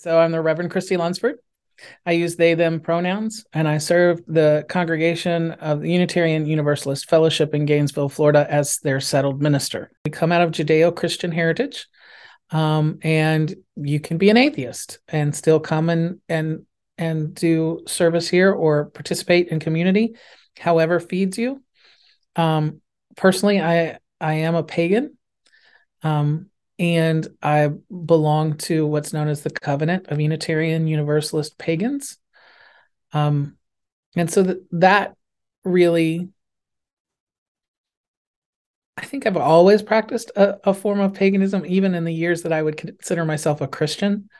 So I'm the Reverend Christe Lunsford. I use they, them pronouns, and I serve the congregation of the Unitarian Universalist Fellowship in Gainesville, Florida, as their settled minister. We come out of Judeo Christian heritage, um, and you can be an atheist and still come and, and, and do service here or participate in community, however feeds you. Um, personally, I, I am a pagan. Um, and I belong to what's known as the Covenant of Unitarian Universalist Pagans. Um, and so that that really, I think I've always practiced a, a, form of paganism, even in the years that I would consider myself a Christian.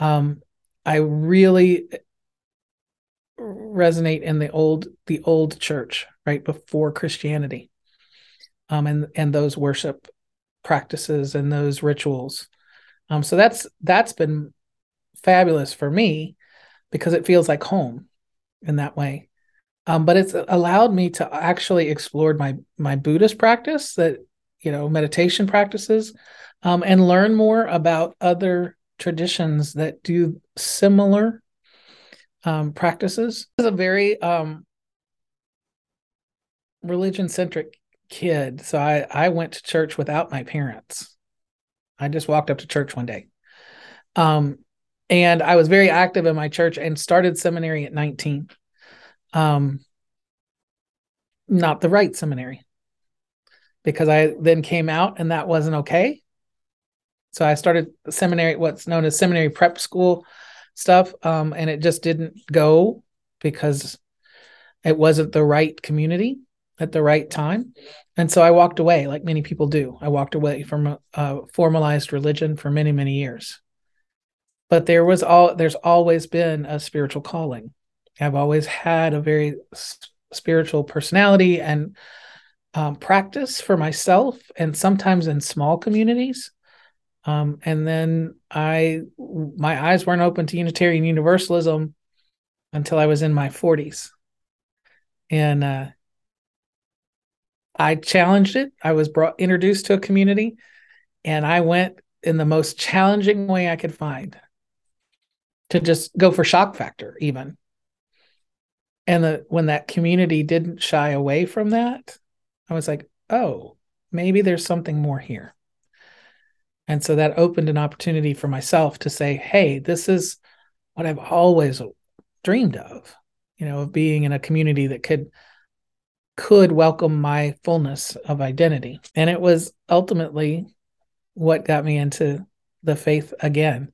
Um, I really resonate in the old the old church, right before Christianity, um, and and those worship practices and those rituals. Um, so that's that's been fabulous for me because it feels like home in that way. Um, but it's allowed me to actually explore my my Buddhist practice that you know meditation practices um, and learn more about other traditions that do similar um, practices. It's a very um, religion centric kid, so I I went to church without my parents. I just walked up to church one day. Um, and I was very active in my church and started seminary at 19. Um, not the right seminary because I then came out and that wasn't okay. So I started seminary, what's known as seminary prep school stuff. Um, and it just didn't go because it wasn't the right community at the right time. And so I walked away, like many people do. I walked away from a, a formalized religion for many, many years. But there was all there's always been a spiritual calling. I've always had a very spiritual personality and um, practice for myself, and sometimes in small communities. Um, and then I, my eyes weren't open to Unitarian Universalism until I was in my 40s, and uh, I challenged it. I was brought introduced to a community and I went in the most challenging way I could find to just go for shock factor even. And the, when that community didn't shy away from that, I was like, "Oh, maybe there's something more here." And so that opened an opportunity for myself to say, "Hey, this is what I've always dreamed of." You know, of being in a community that could could welcome my fullness of identity. And it was ultimately what got me into the faith again.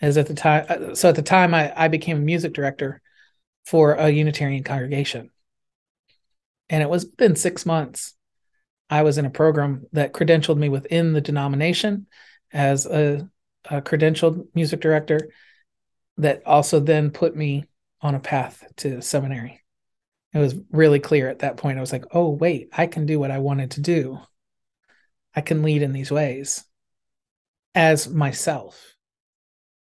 As at the time, uh, so at the time, I, I became a music director for a Unitarian congregation. And it was within six months, I was in a program that credentialed me within the denomination as a, a credentialed music director that also then put me on a path to seminary it was really clear at that point. I was like, oh, wait, I can do what I wanted to do. I can lead in these ways as myself.